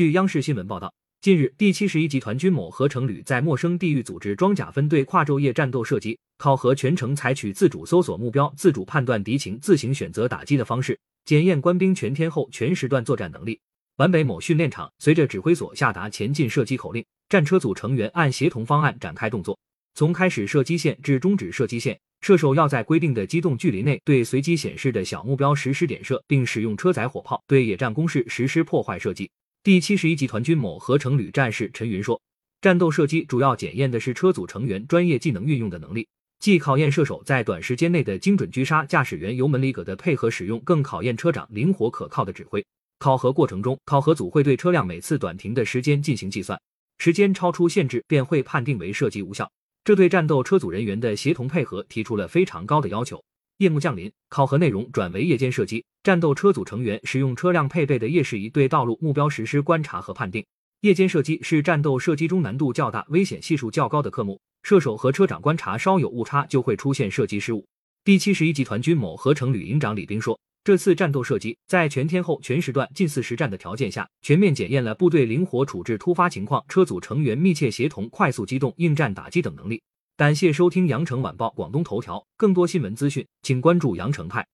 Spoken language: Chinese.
据央视新闻报道，近日，第七十一集团军某合成旅在陌生地域组织装甲分队跨昼夜战斗射击，考核全程采取自主搜索目标、自主判断敌情、自行选择打击的方式，检验官兵全天候、全时段作战能力。皖北某训练场，随着指挥所下达前进射击口令，战车组成员按协同方案展开动作。从开始射击线至终止射击线，射手要在规定的机动距离内对随机显示的小目标实施点射，并使用车载火炮对野战工事实施破坏射击。第七十一集团军某合成旅战士陈云说：“战斗射击主要检验的是车组成员专业技能运用的能力，既考验射手在短时间内的精准狙杀，驾驶员油门离格的配合使用，更考验车长灵活可靠的指挥。”考核过程中，考核组会对车辆每次短停的时间进行计算，时间超出限制便会判定为射击无效。这对战斗车组人员的协同配合提出了非常高的要求。夜幕降临，考核内容转为夜间射击，战斗车组成员使用车辆配备的夜视仪对道路目标实施观察和判定。夜间射击是战斗射击中难度较大、危险系数较高的科目，射手和车长观察稍有误差就会出现射击失误。第七十一集团军某合成旅营长李兵说。这次战斗射击在全天候、全时段、近似实战的条件下，全面检验了部队灵活处置突发情况、车组成员密切协同、快速机动、应战打击等能力。感谢收听羊城晚报广东头条，更多新闻资讯，请关注羊城派。